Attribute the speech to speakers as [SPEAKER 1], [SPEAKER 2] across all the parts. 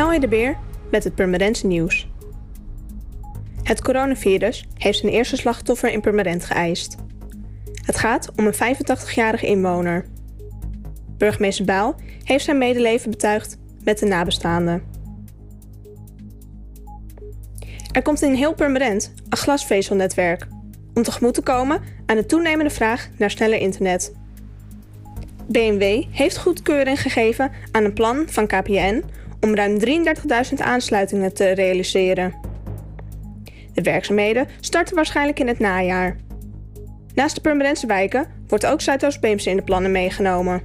[SPEAKER 1] Elje de Beer met het Purmerendse nieuws. Het coronavirus heeft zijn eerste slachtoffer in Purmerend geëist. Het gaat om een 85-jarige inwoner. Burgemeester Baal heeft zijn medeleven betuigd met de nabestaanden. Er komt in heel Purmerend een glasvezelnetwerk om tegemoet te komen aan de toenemende vraag naar sneller internet. BMW heeft goedkeuring gegeven aan een plan van KPN om ruim 33.000 aansluitingen te realiseren. De werkzaamheden starten waarschijnlijk in het najaar. Naast de Purmerendse wijken wordt ook Zuidoost-Beemse in de plannen meegenomen.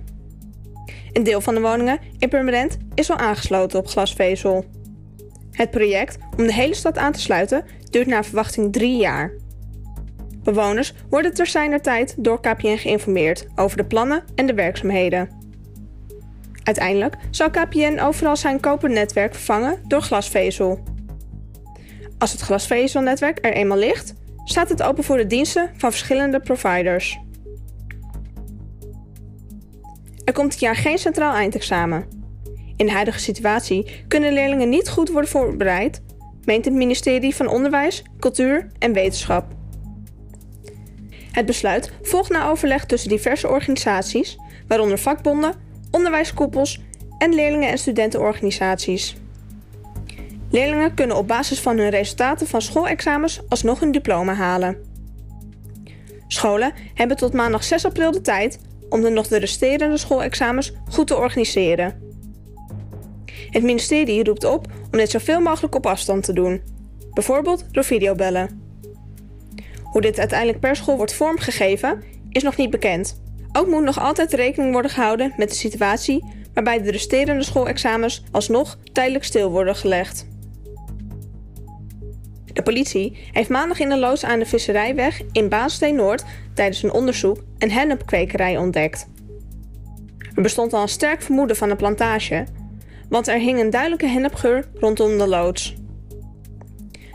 [SPEAKER 1] Een deel van de woningen in Purmerend is al aangesloten op glasvezel. Het project om de hele stad aan te sluiten duurt naar verwachting drie jaar. Bewoners worden ter zijner tijd door KPN geïnformeerd over de plannen en de werkzaamheden. Uiteindelijk zal KPN overal zijn kopernetwerk vervangen door glasvezel. Als het glasvezelnetwerk er eenmaal ligt, staat het open voor de diensten van verschillende providers. Er komt dit jaar geen centraal eindexamen. In de huidige situatie kunnen leerlingen niet goed worden voorbereid, meent het ministerie van Onderwijs, Cultuur en Wetenschap. Het besluit volgt na overleg tussen diverse organisaties, waaronder vakbonden, onderwijskoepels en leerlingen- en studentenorganisaties. Leerlingen kunnen op basis van hun resultaten van schoolexamens alsnog een diploma halen. Scholen hebben tot maandag 6 april de tijd om de nog de resterende schoolexamens goed te organiseren. Het ministerie roept op om dit zoveel mogelijk op afstand te doen, bijvoorbeeld door videobellen. Hoe dit uiteindelijk per school wordt vormgegeven, is nog niet bekend. Ook moet nog altijd rekening worden gehouden met de situatie waarbij de resterende schoolexamens alsnog tijdelijk stil worden gelegd. De politie heeft maandag in de loods aan de Visserijweg in Baansteen Noord tijdens een onderzoek een hennepkwekerij ontdekt. Er bestond al een sterk vermoeden van een plantage, want er hing een duidelijke hennepgeur rondom de loods.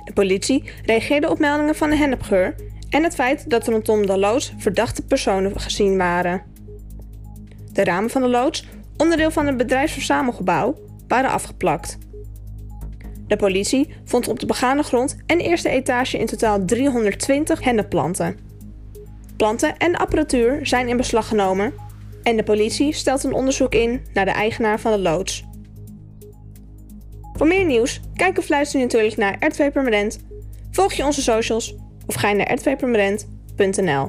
[SPEAKER 1] De politie reageerde op meldingen van de hennepgeur en het feit dat rondom de loods verdachte personen gezien waren. De ramen van de loods, onderdeel van het bedrijfsverzamelgebouw, waren afgeplakt. De politie vond op de begane grond en eerste etage in totaal 320 hennepplanten. Planten en apparatuur zijn in beslag genomen en de politie stelt een onderzoek in naar de eigenaar van de loods. Voor meer nieuws, kijk of luister je natuurlijk naar R2 Permanent, volg je onze socials of ga je naar r2permanent.nl.